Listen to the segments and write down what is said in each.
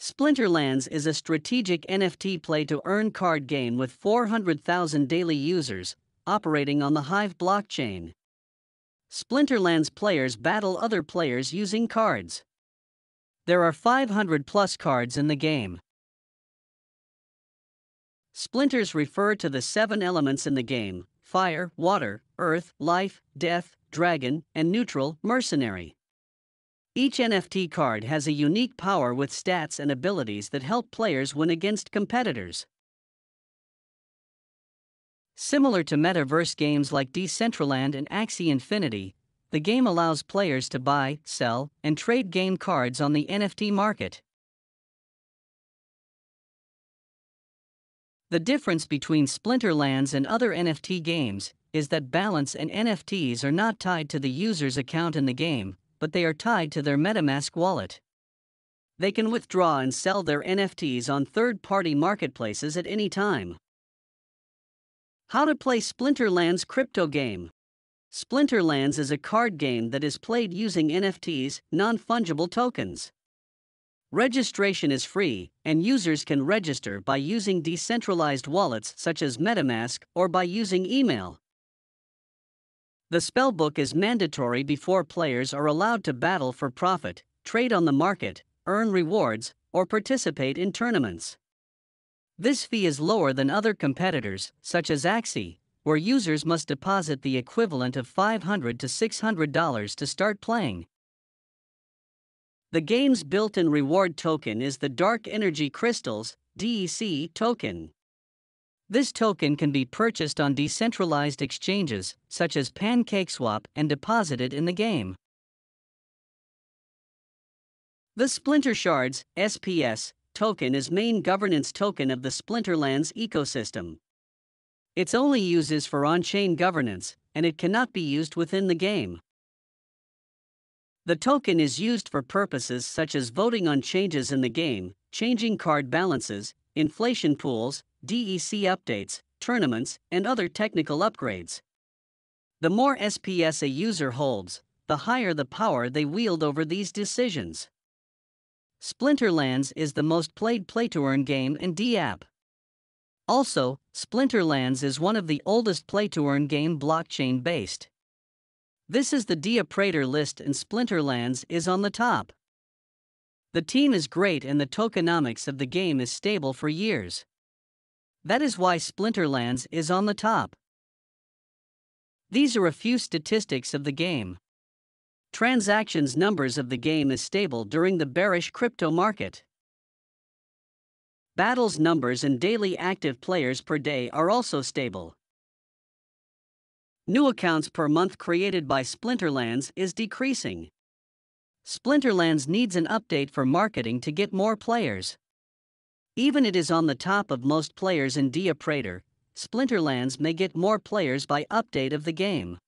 Splinterlands is a strategic NFT play to earn card game with 400,000 daily users, operating on the Hive blockchain. Splinterlands players battle other players using cards. There are 500 plus cards in the game. Splinters refer to the seven elements in the game fire, water, earth, life, death, dragon, and neutral, mercenary. Each NFT card has a unique power with stats and abilities that help players win against competitors. Similar to metaverse games like Decentraland and Axie Infinity, the game allows players to buy, sell, and trade game cards on the NFT market. The difference between Splinterlands and other NFT games is that balance and NFTs are not tied to the user's account in the game, but they are tied to their MetaMask wallet. They can withdraw and sell their NFTs on third party marketplaces at any time. How to play Splinterlands crypto game. Splinterlands is a card game that is played using NFTs, non fungible tokens. Registration is free, and users can register by using decentralized wallets such as MetaMask or by using email. The spellbook is mandatory before players are allowed to battle for profit, trade on the market, earn rewards, or participate in tournaments. This fee is lower than other competitors, such as Axie, where users must deposit the equivalent of $500 to $600 to start playing. The game's built in reward token is the Dark Energy Crystals DEC token. This token can be purchased on decentralized exchanges, such as PancakeSwap, and deposited in the game. The Splinter Shards SPS token is main governance token of the Splinterlands ecosystem. Its only use is for on-chain governance, and it cannot be used within the game. The token is used for purposes such as voting on changes in the game, changing card balances, inflation pools, DEC updates, tournaments, and other technical upgrades. The more SPS a user holds, the higher the power they wield over these decisions. Splinterlands is the most played play to earn game in DApp. Also, Splinterlands is one of the oldest play to earn game blockchain based. This is the DappRadar list and Splinterlands is on the top. The team is great and the tokenomics of the game is stable for years. That is why Splinterlands is on the top. These are a few statistics of the game. Transactions numbers of the game is stable during the bearish crypto market. Battles numbers and daily active players per day are also stable. New accounts per month created by Splinterlands is decreasing. Splinterlands needs an update for marketing to get more players. Even it is on the top of most players in DappRadar, Splinterlands may get more players by update of the game.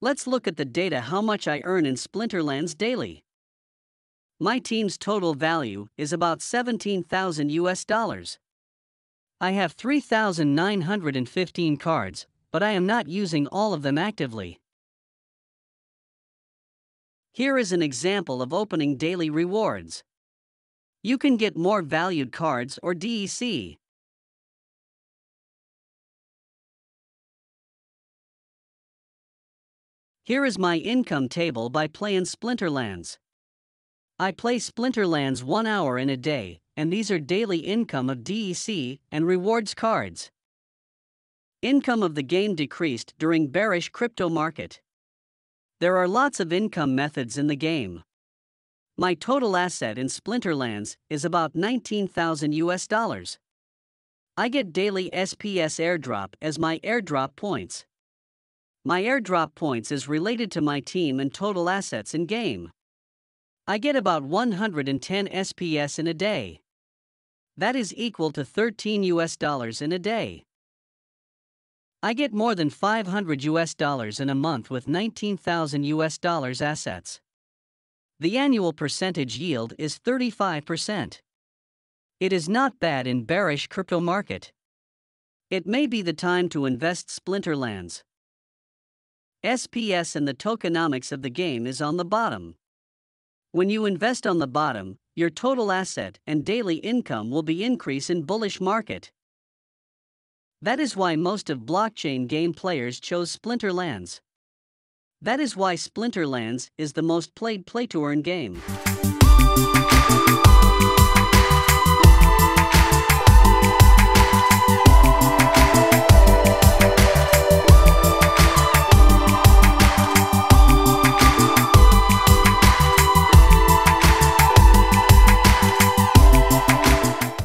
Let's look at the data how much I earn in Splinterlands daily. My team's total value is about 17,000 US dollars. I have 3,915 cards, but I am not using all of them actively. Here is an example of opening daily rewards you can get more valued cards or DEC. Here is my income table by playing Splinterlands. I play Splinterlands one hour in a day, and these are daily income of DEC and rewards cards. Income of the game decreased during bearish crypto market. There are lots of income methods in the game. My total asset in Splinterlands is about 19,000 US dollars. I get daily SPS airdrop as my airdrop points. My airdrop points is related to my team and total assets in game. I get about 110 SPS in a day. That is equal to 13 US dollars in a day. I get more than 500 US dollars in a month with 19,000 US dollars assets the annual percentage yield is 35%. It is not bad in bearish crypto market. It may be the time to invest Splinterlands. SPS and the tokenomics of the game is on the bottom. When you invest on the bottom, your total asset and daily income will be increase in bullish market. That is why most of blockchain game players chose Splinterlands. That is why Splinterlands is the most played play to earn game.